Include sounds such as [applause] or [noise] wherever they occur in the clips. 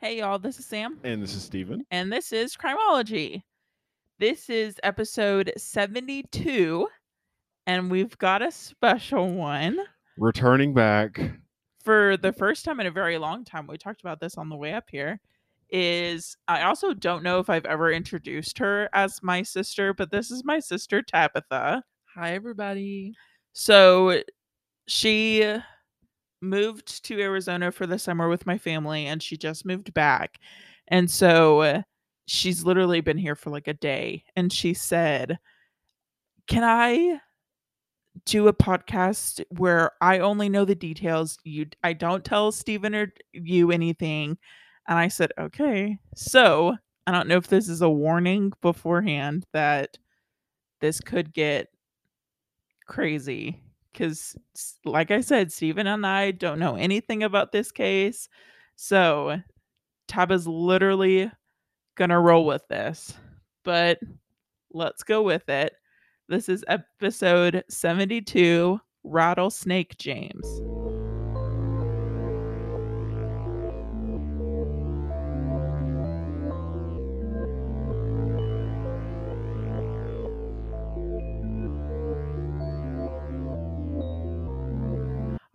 Hey y'all, this is Sam, And this is Steven. and this is Crimology. This is episode 72, and we've got a special one Returning back. for the first time in a very long time. We talked about this on the way up here. Is I also don't know if I've ever introduced her as my sister, but this is my sister Tabitha. Hi, everybody. So she moved to Arizona for the summer with my family and she just moved back. And so she's literally been here for like a day and she said, "Can I do a podcast where I only know the details. You I don't tell Steven or you anything." And I said, "Okay." So, I don't know if this is a warning beforehand that this could get crazy because like i said Steven and i don't know anything about this case so tab is literally gonna roll with this but let's go with it. This is episode 72 rattlesnake james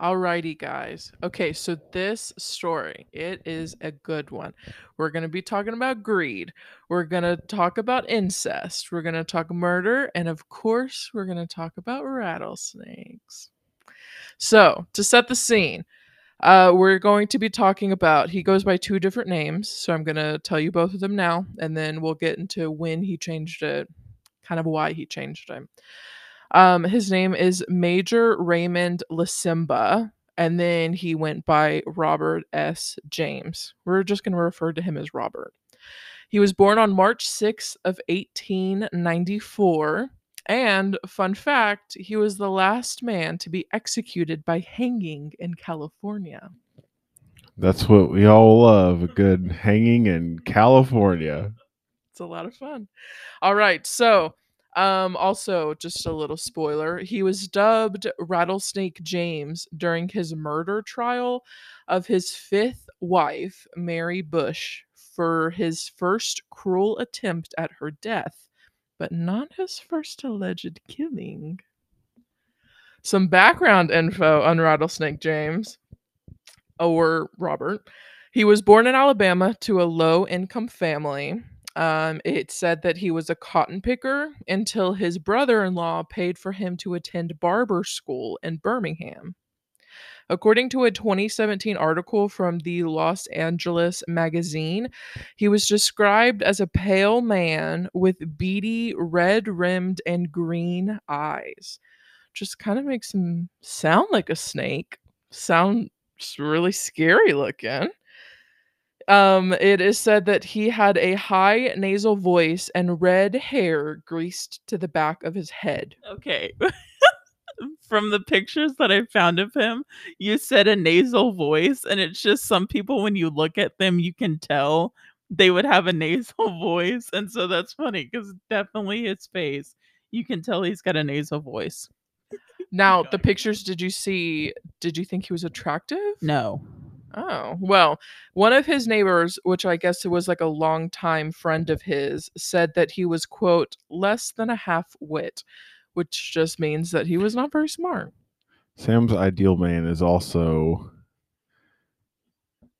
Alrighty, guys. Okay, so this story, it is a good one. We're going to be talking about greed. We're going to talk about incest. We're going to talk murder. And of course, we're going to talk about rattlesnakes. So, to set the scene, uh, we're going to be talking about, he goes by two different names. So, I'm going to tell you both of them now. And then we'll get into when he changed it, kind of why he changed it. Um, his name is Major Raymond Lisemba, and then he went by Robert S. James. We're just going to refer to him as Robert. He was born on March 6th of 1894, and fun fact, he was the last man to be executed by hanging in California. That's what we all love. A good hanging in California. It's a lot of fun. All right, so um, also, just a little spoiler, he was dubbed Rattlesnake James during his murder trial of his fifth wife, Mary Bush, for his first cruel attempt at her death, but not his first alleged killing. Some background info on Rattlesnake James, or Robert. He was born in Alabama to a low income family. Um, it said that he was a cotton picker until his brother in law paid for him to attend barber school in Birmingham. According to a 2017 article from the Los Angeles Magazine, he was described as a pale man with beady, red rimmed, and green eyes. Just kind of makes him sound like a snake. Sound really scary looking. Um, it is said that he had a high nasal voice and red hair greased to the back of his head. okay [laughs] from the pictures that i found of him you said a nasal voice and it's just some people when you look at them you can tell they would have a nasal [laughs] voice and so that's funny because definitely his face you can tell he's got a nasal voice Now, the pictures did you see? Did you think he was attractive? no Oh, well, one of his neighbors, which I guess it was like a longtime friend of his, said that he was, quote, less than a half wit, which just means that he was not very smart. Sam's ideal man is also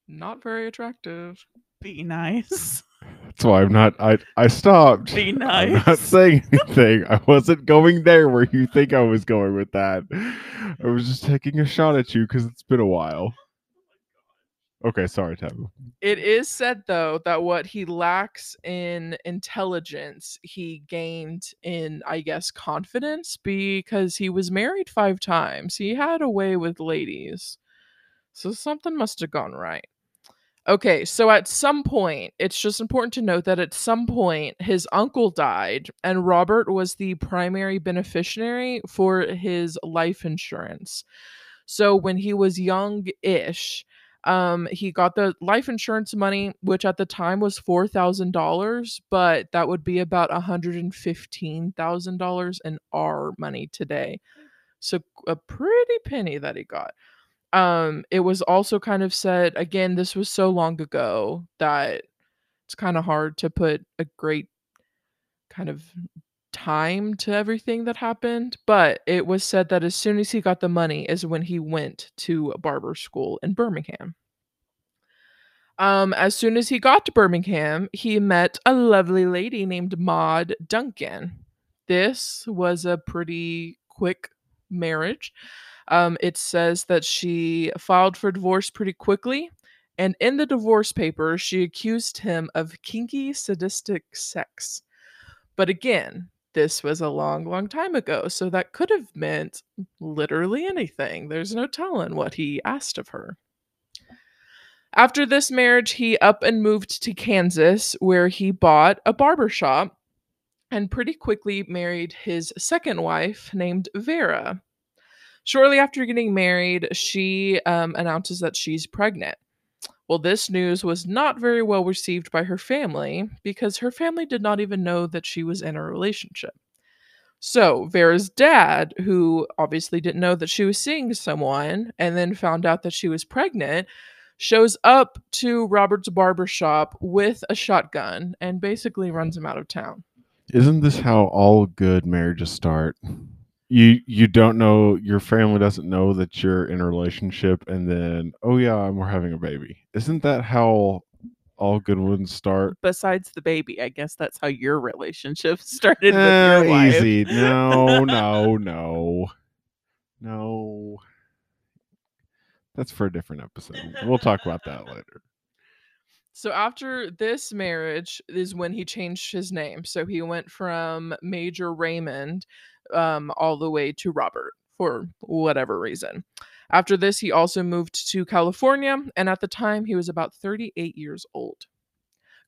Not very attractive. be nice [laughs] that's why I'm not I I stopped. Be I'm not saying anything. I wasn't going there where you think I was going with that. I was just taking a shot at you because it's been a while. Okay, sorry, Taboo. It is said, though, that what he lacks in intelligence, he gained in, I guess, confidence because he was married five times. He had a way with ladies. So something must have gone right. Okay, so at some point, it's just important to note that at some point, his uncle died, and Robert was the primary beneficiary for his life insurance. So when he was young ish, um, he got the life insurance money, which at the time was four thousand dollars, but that would be about one hundred and fifteen thousand dollars in our money today. So a pretty penny that he got. Um, it was also kind of said again, this was so long ago that it's kind of hard to put a great kind of time to everything that happened, but it was said that as soon as he got the money is when he went to barber school in Birmingham. Um, as soon as he got to Birmingham, he met a lovely lady named Maud Duncan. This was a pretty quick marriage. Um, it says that she filed for divorce pretty quickly, and in the divorce papers, she accused him of kinky, sadistic sex. But again, this was a long, long time ago, so that could have meant literally anything. There's no telling what he asked of her. After this marriage, he up and moved to Kansas, where he bought a barber shop and pretty quickly married his second wife named Vera. Shortly after getting married, she um, announces that she's pregnant. Well, this news was not very well received by her family because her family did not even know that she was in a relationship. So, Vera's dad, who obviously didn't know that she was seeing someone and then found out that she was pregnant, shows up to Robert's barber shop with a shotgun and basically runs him out of town. Isn't this how all good marriages start? You you don't know your family doesn't know that you're in a relationship and then oh yeah, we're having a baby. Isn't that how all good ones start? Besides the baby, I guess that's how your relationship [laughs] started with Eh, your wife. easy. [laughs] No, no, no. No. That's for a different episode. We'll talk about that later. So after this marriage is when he changed his name. So he went from Major Raymond um, all the way to Robert for whatever reason. After this, he also moved to California, and at the time, he was about 38 years old.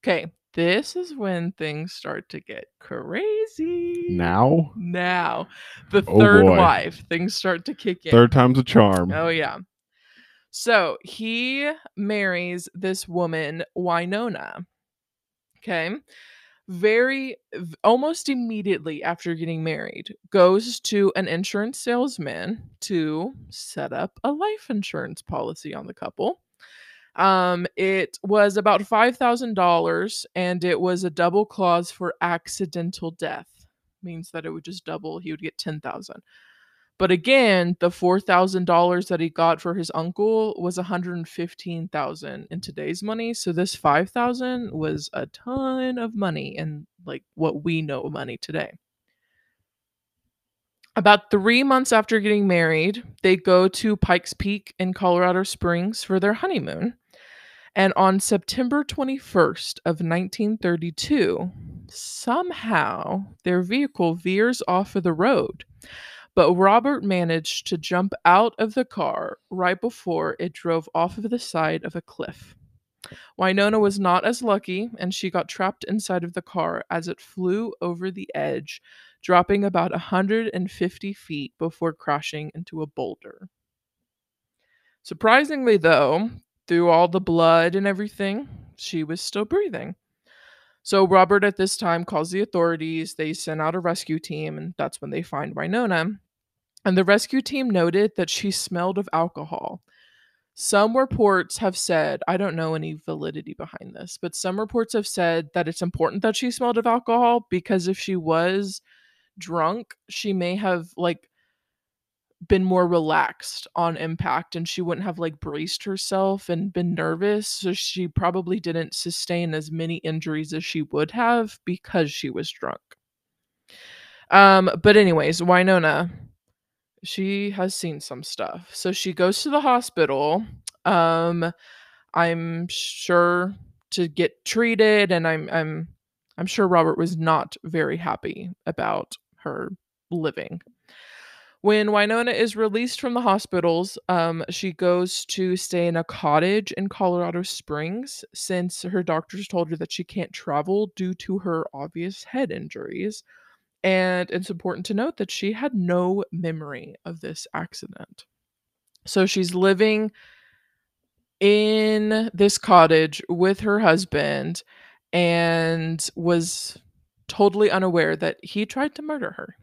Okay, this is when things start to get crazy. Now, Now, the Oh, third boy. wife, things start to kick in. third time's a charm. Oh yeah. So he marries this woman, Winona. Okay. Very almost immediately after getting married, goes to an insurance salesman to set up a life insurance policy on the couple. Um, it was about five thousand dollars, and it was a double clause for accidental death. Means that it would just double. He would get ten thousand. But again, the four thousand dollars that he got for his uncle was one hundred fifteen thousand in today's money. So this five thousand was a ton of money in like what we know money today. About three months after getting married, they go to Pikes Peak in Colorado Springs for their honeymoon. And on September 21st of 1932, somehow their vehicle veers off of the road. But Robert managed to jump out of the car right before it drove off of the side of a cliff. Winona was not as lucky, and she got trapped inside of the car as it flew over the edge, dropping about 150 feet before crashing into a boulder. Surprisingly, though, through all the blood and everything, she was still breathing. So Robert at this time calls the authorities. They send out a rescue team, and that's when they find Winona. And the rescue team noted that she smelled of alcohol. Some reports have said, I don't know any validity behind this, but some reports have said that it's important that she smelled of alcohol because if she was drunk, she may have like been more relaxed on impact and she wouldn't have like braced herself and been nervous. So she probably didn't sustain as many injuries as she would have because she was drunk. Um, but anyways, Winona, she has seen some stuff. So she goes to the hospital. Um, I'm sure to get treated, and I'm I'm I'm sure Robert was not very happy about her living. When Winona is released from the hospitals, um, she goes to stay in a cottage in Colorado Springs since her doctors told her that she can't travel due to her obvious head injuries. And it's important to note that she had no memory of this accident. So she's living in this cottage with her husband and was totally unaware that he tried to murder her.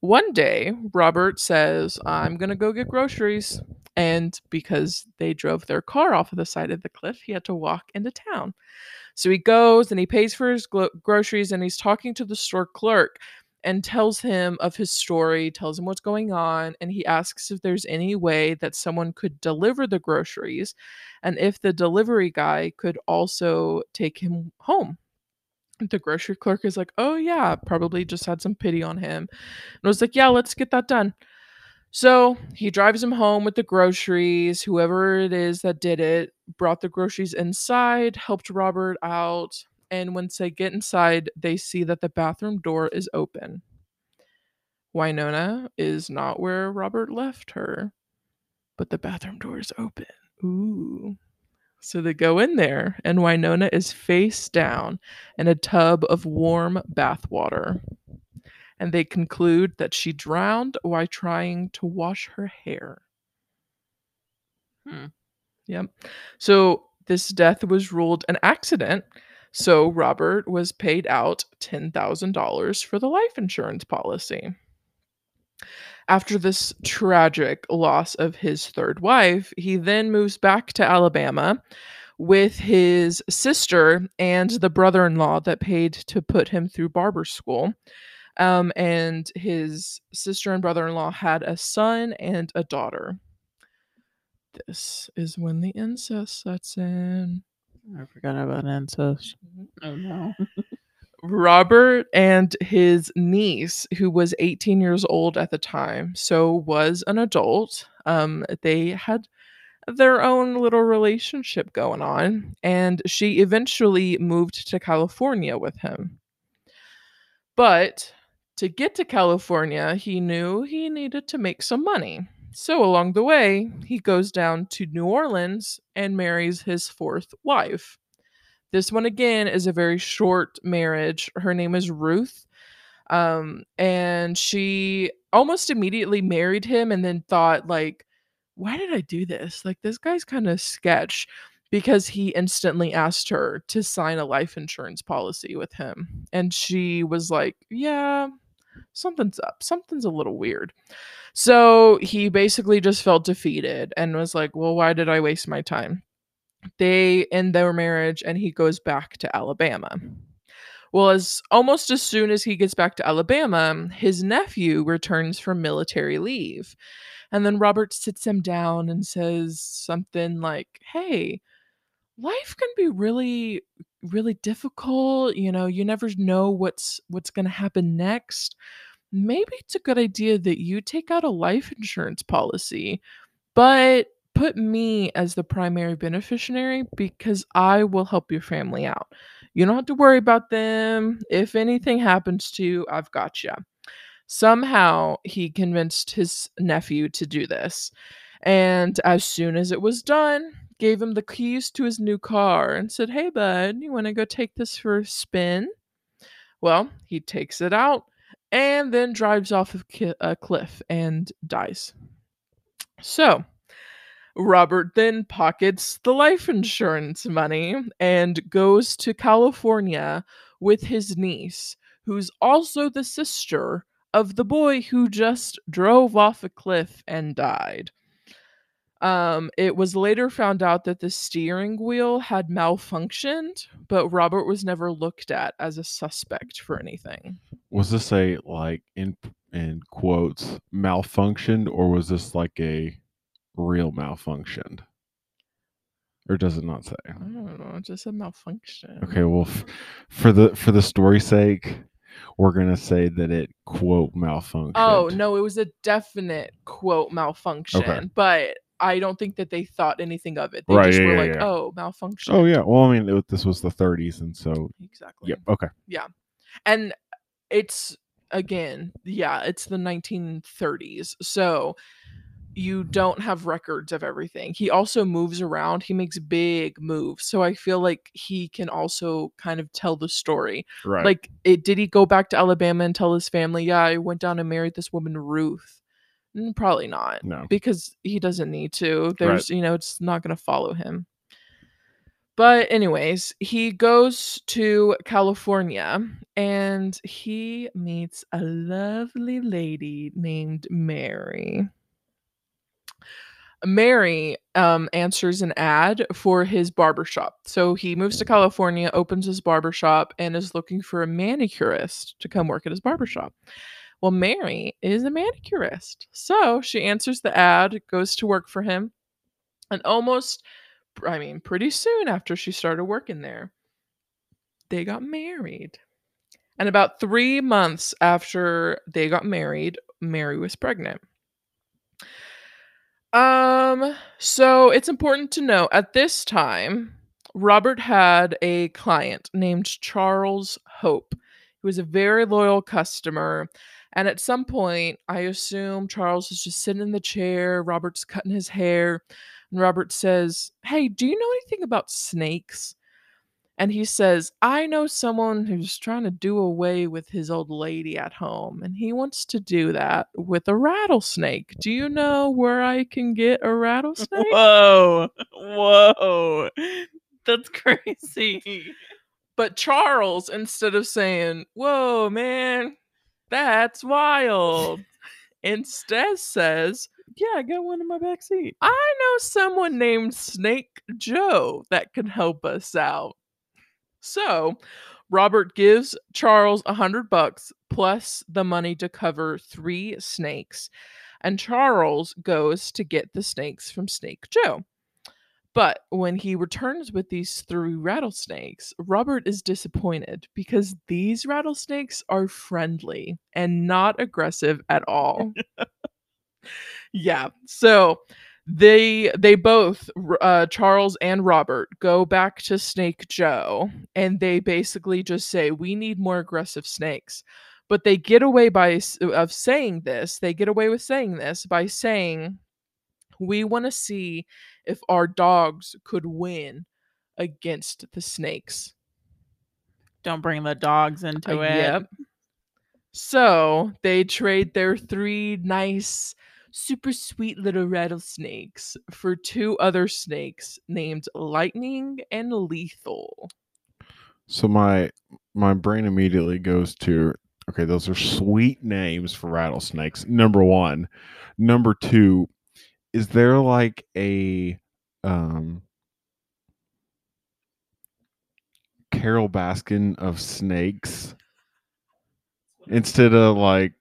One day, Robert says, I'm going to go get groceries. And because they drove their car off of the side of the cliff, he had to walk into town. So he goes and he pays for his glo- groceries and he's talking to the store clerk and tells him of his story, tells him what's going on, and he asks if there's any way that someone could deliver the groceries and if the delivery guy could also take him home. The grocery clerk is like, Oh, yeah, probably just had some pity on him. And was like, Yeah, let's get that done. So he drives him home with the groceries. Whoever it is that did it brought the groceries inside, helped Robert out. And once they get inside, they see that the bathroom door is open. Winona is not where Robert left her, but the bathroom door is open. Ooh. So they go in there, and Winona is face down in a tub of warm bath water. And they conclude that she drowned while trying to wash her hair. Hmm. Yep. So this death was ruled an accident. So Robert was paid out $10,000 for the life insurance policy. After this tragic loss of his third wife, he then moves back to Alabama with his sister and the brother in law that paid to put him through barber school. Um, and his sister and brother in law had a son and a daughter. This is when the incest sets in. I forgot about incest. Mhm. Oh no. Robert and his niece, who was 18 years old at the time, so was an adult. Um, they had their own little relationship going on, and she eventually moved to California with him. But to get to California, he knew he needed to make some money. So along the way, he goes down to New Orleans and marries his fourth wife. This one again is a very short marriage. Her name is Ruth. Um, and she almost immediately married him and then thought, like, why did I do this? Like, this guy's kind of sketch because he instantly asked her to sign a life insurance policy with him. And she was like, yeah, something's up. Something's a little weird. So he basically just felt defeated and was like, well, why did I waste my time? they end their marriage and he goes back to Alabama. Well, as almost as soon as he gets back to Alabama, his nephew returns from military leave. And then Robert sits him down and says something like, Hey, life can be really really difficult you know you never know what's what's going to happen next maybe it's a good idea that you take out a life insurance policy but put me as the primary beneficiary because I will help your family out. You don't have to worry about them. If anything happens to you, I've got you. Somehow he convinced his nephew to do this. And as soon as it was done, gave him the keys to his new car and said, Hey, bud, you want to go take this for a spin? Well, he takes it out and then drives off of a cliff and dies. So, Robert then pockets the life insurance money and goes to California with his niece, who's also the sister of the boy who just drove off a cliff and died. Um, it was later found out that the steering wheel had malfunctioned, but Robert was never looked at as a suspect for anything. Was this a like in in quotes malfunctioned, or was this like a real malfunctioned? Or does it not say? I don't know, it just a malfunction. Okay, well, f- for the for the story's sake, we're gonna say that it quote malfunctioned. Oh no, it was a definite quote malfunction, Okay. but I don't think that they thought anything of it. They Right, just yeah, were yeah, like, yeah. "Oh, malfunction." Oh yeah. Well, I mean, it, this was the 30s, and so exactly. yep. Okay. Yeah, and it's again, yeah, it's the 1930s, so you don't have records of everything. He also moves around. He makes big moves, so I feel like he can also kind of tell the story. Right. Like, it, did he go back to Alabama and tell his family, "Yeah, I went down and married this woman, Ruth"? Mm, Probably not no. because he doesn't need to. There's, you know, it's not going to follow him. But, anyways, he goes to California and he meets a lovely lady named Mary. Mary um, answers an ad for his barbershop. So he moves to California, opens his barbershop, and is looking for a manicurist to come work at his barbershop. Well, Mary is a manicurist. So she answers the ad, goes to work for him, and almost, I mean, pretty soon after she started working there, they got married. And about three months after they got married, Mary was pregnant. Um, so it's important to know at this time, Robert had a client named Charles Hope, who was a very loyal customer. And at some point, I assume Charles is just sitting in the chair, Robert's cutting his hair, and Robert says, Hey, do you know anything about snakes? and he says, I know someone who's trying to do away with his old lady at home, and he wants to do that with a rattlesnake. Do you know where I can get a rattlesnake? Whoa. Whoa. That's crazy. But Charles, instead of saying, Whoa, man, that's wild, instead says, Yeah, I got one in my back seat. I know someone named Snake Joe that can help us out. So Robert gives Charles a hundred bucks plus the money to cover three snakes, and Charles goes to get the snakes from Snake Joe. But when he returns with these three rattlesnakes, Robert is disappointed because these rattlesnakes are friendly and not aggressive at all. [laughs] yeah. So they they both uh, Charles and Robert go back to Snake Joe and they basically just say we need more aggressive snakes. But they get away by of saying this. They get away with saying this by saying we want to see if our dogs could win against the snakes. Don't bring the dogs into Uh, it. Yep. So they trade their three nice, super sweet little rattlesnakes for two other snakes named Lightning and Lethal. So my my brain immediately goes to okay, those are sweet names for rattlesnakes. Number one. Number two, is there like a um Carole Baskin of snakes? Instead of like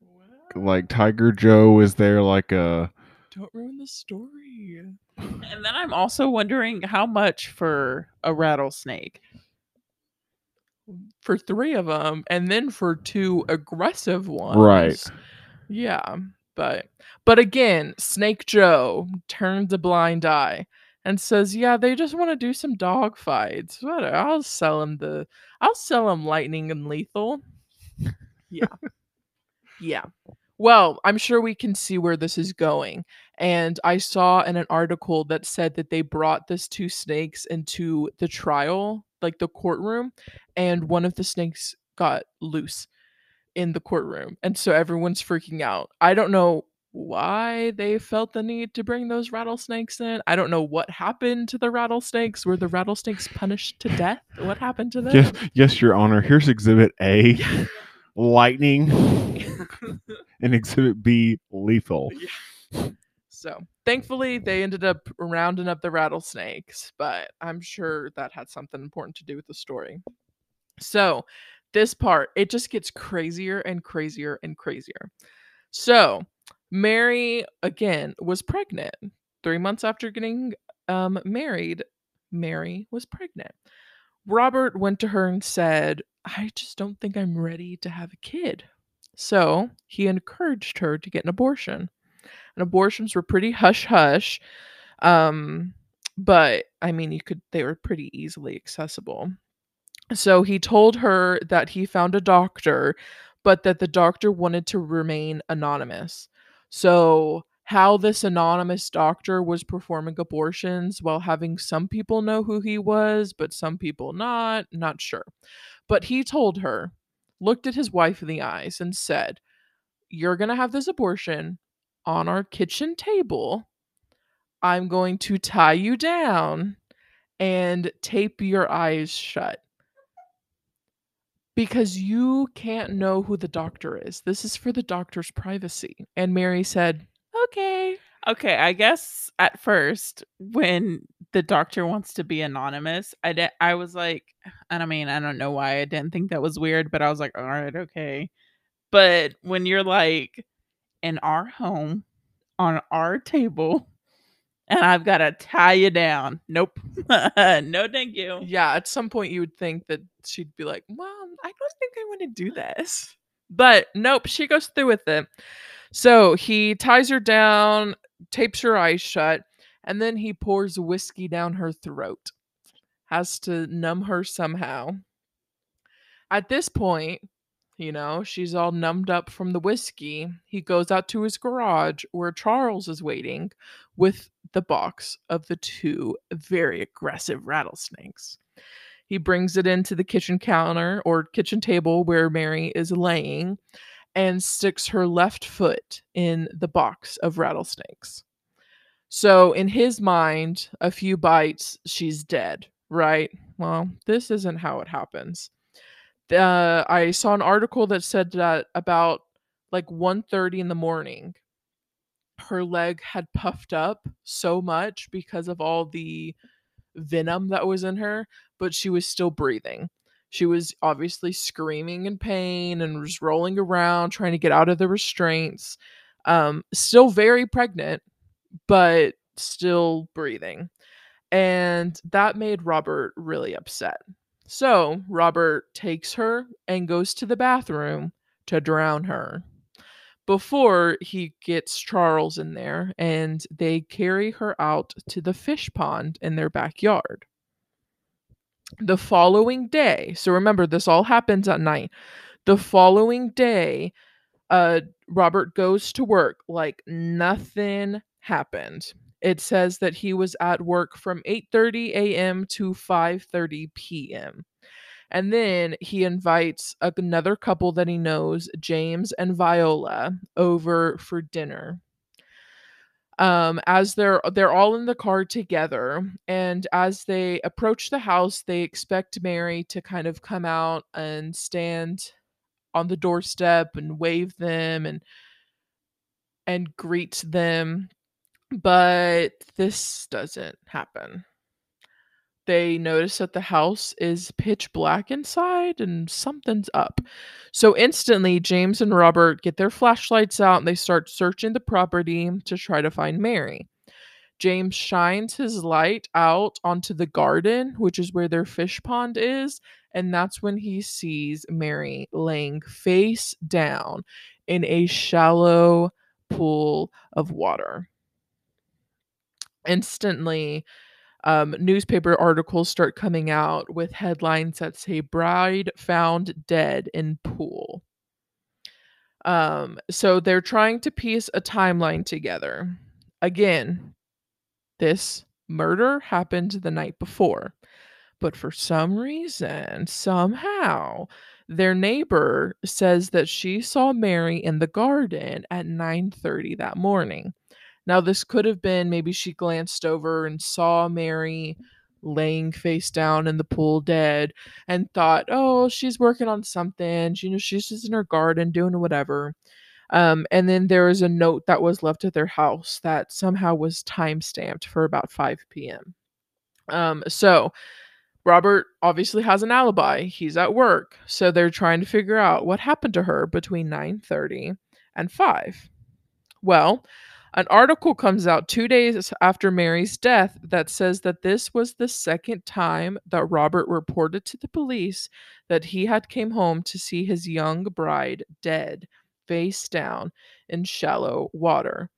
like Tiger Joe, is there like a Don't ruin the story. And then I'm also wondering how much for a rattlesnake. For three of them, and then for two aggressive ones. Right. Yeah, but but again, Snake Joe turns a blind eye and says, "Yeah, they just want to do some dog fights. I'll sell them the. I'll sell them lightning and lethal." Yeah, yeah. Well, I'm sure we can see where this is going. And I saw in an article that said that they brought this two snakes into the trial, like the courtroom, and one of the snakes got loose in the courtroom. And so everyone's freaking out. I don't know why they felt the need to bring those rattlesnakes in. I don't know what happened to the rattlesnakes. Were the rattlesnakes punished to death? What happened to them? yes, yes, Your Honor. Here's Exhibit A, lightning, [laughs] and Exhibit B, lethal. So thankfully, they ended up rounding up the rattlesnakes, but I'm sure that had something important to do with the story. So this part, it just gets crazier and crazier and crazier. So Mary, again, was pregnant. Three months after getting um, married, Mary was pregnant. Robert went to her and said, I just don't think I'm ready to have a kid. So he encouraged her to get an abortion and abortions were pretty hush hush. Um, but I mean, you could, they were pretty easily accessible. So he told her that he found a doctor, but that the doctor wanted to remain anonymous. So, how this anonymous doctor was performing abortions while having some people know who he was, but some people not, not sure. But he told her, looked at his wife in the eyes, and said, You're going to have this abortion on our kitchen table. I'm going to tie you down and tape your eyes shut. Because you can't know who the doctor is. This is for the doctor's privacy. And Mary said, Okay. Okay, I guess at first when the doctor wants to be anonymous, I di- I was like, and I mean, I don't know why I didn't think that was weird, but I was like, all right, okay. But when you're like in our home on our table and I've got to tie you down. Nope. [laughs] no, thank you. Yeah, at some point you would think that she'd be like, Mom, I don't think I want to do this. But nope, she goes through with it. So he ties her down, tapes her eyes shut, and then he pours whiskey down her throat. Has to numb her somehow. At this point, you know, she's all numbed up from the whiskey. He goes out to his garage where Charles is waiting with the box of the two very aggressive rattlesnakes. He brings it into the kitchen counter or kitchen table where Mary is laying and sticks her left foot in the box of rattlesnakes. So, in his mind, a few bites, she's dead, right? Well, this isn't how it happens. Uh, I saw an article that said that about like 1:30 in the morning, her leg had puffed up so much because of all the venom that was in her, but she was still breathing. She was obviously screaming in pain and was rolling around trying to get out of the restraints. Um, still very pregnant, but still breathing. And that made Robert really upset. So Robert takes her and goes to the bathroom to drown her before he gets Charles in there and they carry her out to the fish pond in their backyard. The following day, so remember, this all happens at night. The following day, uh, Robert goes to work like nothing happened. It says that he was at work from 8:30 a.m. to 5:30 p.m. And then he invites another couple that he knows, James and Viola, over for dinner. Um, as they're they're all in the car together, and as they approach the house, they expect Mary to kind of come out and stand on the doorstep and wave them and and greet them. But this doesn't happen they notice that the house is pitch black inside and something's up. So instantly, James and Robert get their flashlights out and they start searching the property to try to find Mary. James shines his light out onto the garden, which is where their fish pond is, and that's when he sees Mary laying face down in a shallow pool of water. Instantly, um, newspaper articles start coming out with headlines that say bride found dead in pool. Um, so they're trying to piece a timeline together. Again, this murder happened the night before, but for some reason, somehow, their neighbor says that she saw Mary in the garden at 9:30 that morning. Now, this could have been maybe she glanced over and saw Mary laying face down in the pool dead and thought, oh, she's working on something. You know, she's just in her garden doing whatever. Um, and then there was a note that was left at their house that somehow was time stamped for about 5 p.m. Um, so Robert obviously has an alibi. He's at work. So they're trying to figure out what happened to her between 9:30 and 5. Well, an article comes out two days after Mary's death that says that this was the second time that Robert reported to the police that he had came home to see his young bride dead, face down in shallow water.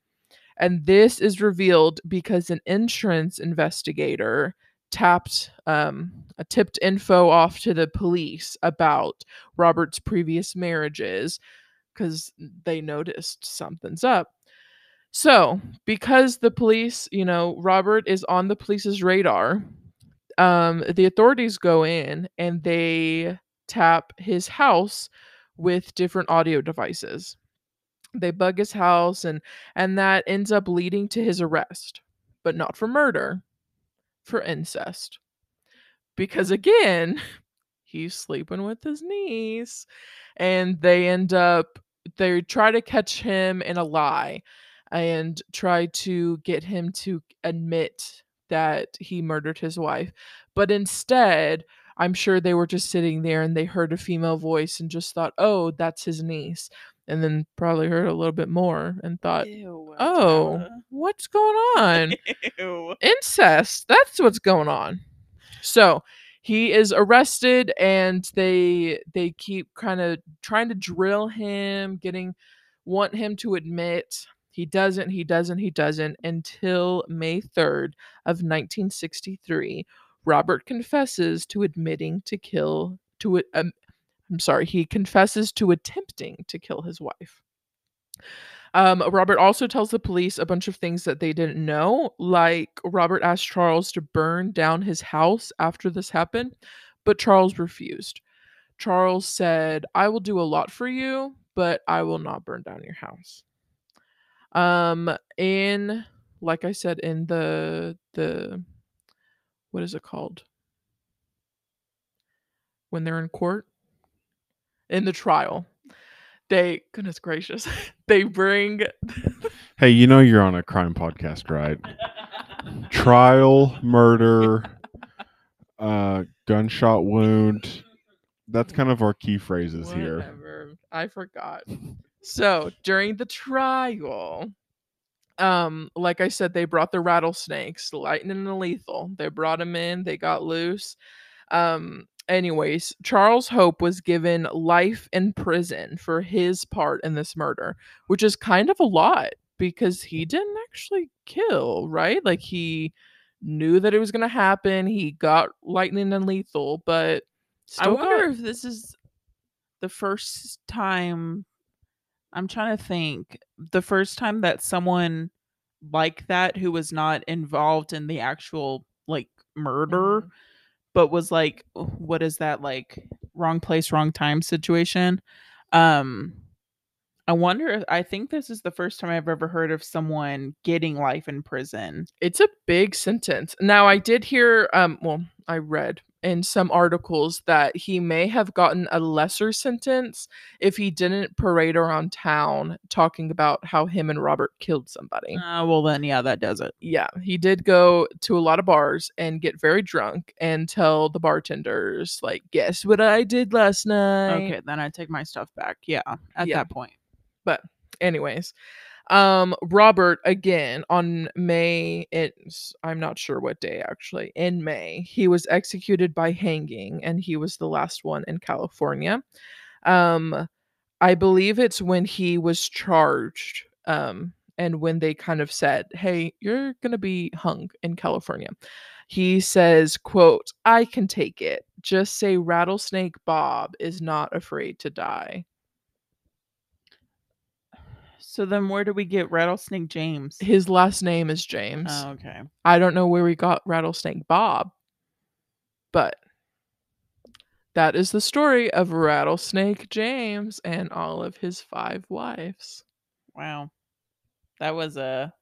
And this is revealed because an insurance investigator tapped um, a tipped info off to the police about Robert's previous marriages because they noticed something's up. So, because the police, you know, Robert is on the police's radar, um, the authorities go in and they tap his house with different audio devices. They bug his house and and that ends up leading to his arrest, but not for murder, for incest. Because again, [laughs] he's sleeping with his niece and they end up they try to catch him in a lie and tried to get him to admit that he murdered his wife. But instead, I'm sure they were just sitting there and they heard a female voice and just thought, oh, that's his niece. And then probably heard a little bit more and thought, Ew, oh, Tara. what's going on? [laughs] Ew. incest. That's what's going on. So he is arrested and they they keep kind of trying to drill him, getting want him to admit. He doesn't, he doesn't, he doesn't until May 3rd of 1963. Robert confesses to admitting to kill to um, I'm sorry, he confesses to attempting to kill his wife. Um, Robert also tells the police a bunch of things that they didn't know, like Robert asked Charles to burn down his house after this happened, but Charles refused. Charles said, I will do a lot for you, but I will not burn down your house. Um, in like I said, in the the what is it called? When they're in court? In the trial. They goodness gracious. [laughs] They bring Hey, you know you're on a crime podcast, right? [laughs] Trial, murder, uh, gunshot wound. That's kind of our key phrases here. I forgot. [laughs] So during the trial, um, like I said, they brought the rattlesnakes, lightning and lethal. They brought them in. They got loose. Um, anyways, Charles Hope was given life in prison for his part in this murder, which is kind of a lot because he didn't actually kill, right? Like he knew that it was going to happen. He got lightning and lethal, but I wonder got- if this is the first time. I'm trying to think. The first time that someone like that who was not involved in the actual like murder, Mhm. but was like, what is that like wrong place, wrong time situation? Um, I wonder. If, I think this is the first time I've ever heard of someone getting life in prison. it's a big sentence. Now I did hear um well, I read in some articles that he may have gotten a lesser sentence if he didn't parade around town talking about how him and Robert killed somebody. Uh, well, then, yeah, that does it. yeah, he did go to a lot of bars and get very drunk and tell the bartenders like, "Guess what I did last night?" Okay, then I take my stuff back. Yeah, at Yeah. that point. But anyways, um Robert again on May it's I'm not sure what day actually. In May, he was executed by hanging and he was the last one in California. Um I believe it's when he was charged um and when they kind of said, "Hey, you're going to be hung in California." He says, quote, "I can take it. Just say Rattlesnake Bob is not afraid to die." So then, where do we get Rattlesnake James? His last name is James. Oh, okay. I don't know where we got Rattlesnake Bob, but that is the story of Rattlesnake James and all of his five wives. Wow, that was a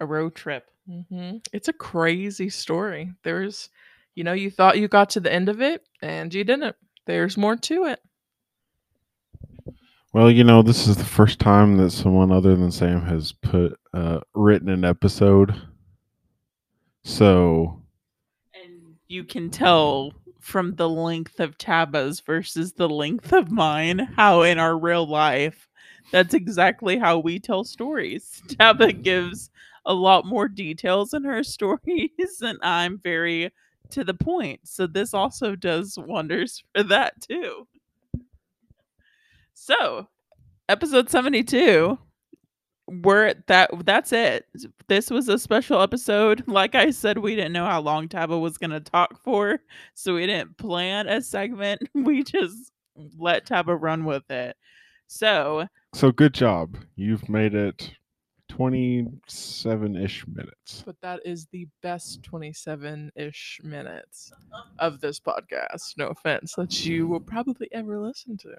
a road trip. hmm It's a crazy story. There's, you know, you thought you got to the end of it and you didn't. There's more to it. Well, you know, this is the first time that someone other than Sam has put uh, written an episode. So And you can tell from the length of Taba's versus the length of mine how in our real life that's exactly how we tell stories. [laughs] Taba gives a lot more details in her [laughs] stories and I'm very to the point. So this also does wonders for that too. So, episode 72 we're at that that's it this was a special episode like i said we didn't know how long taba was going to talk for so we didn't plan a segment [laughs] we just let taba run with it so so good job. You've made it 27-ish minutes. But that is the best 27 ish minutes of this podcast. No offense, that you will probably ever listen to.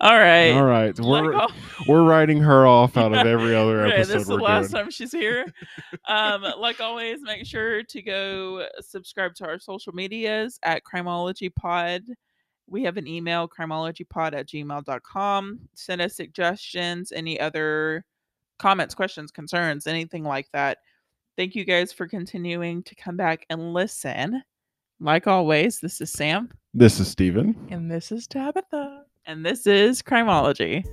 All right All right. We're all- we're writing her off out of [laughs] every other Right, episode this is the we're last doing. time she's here. [laughs] um, like always, make sure to go subscribe to our social medias at Crimology Pod We have an email, crimologypod at gmail.com. Send us suggestions, any other comments, questions, concerns, anything like that. Thank you guys for continuing to come back and listen. Like always, this is Sam, This is Steven. And this is Tabitha and this is Crimology.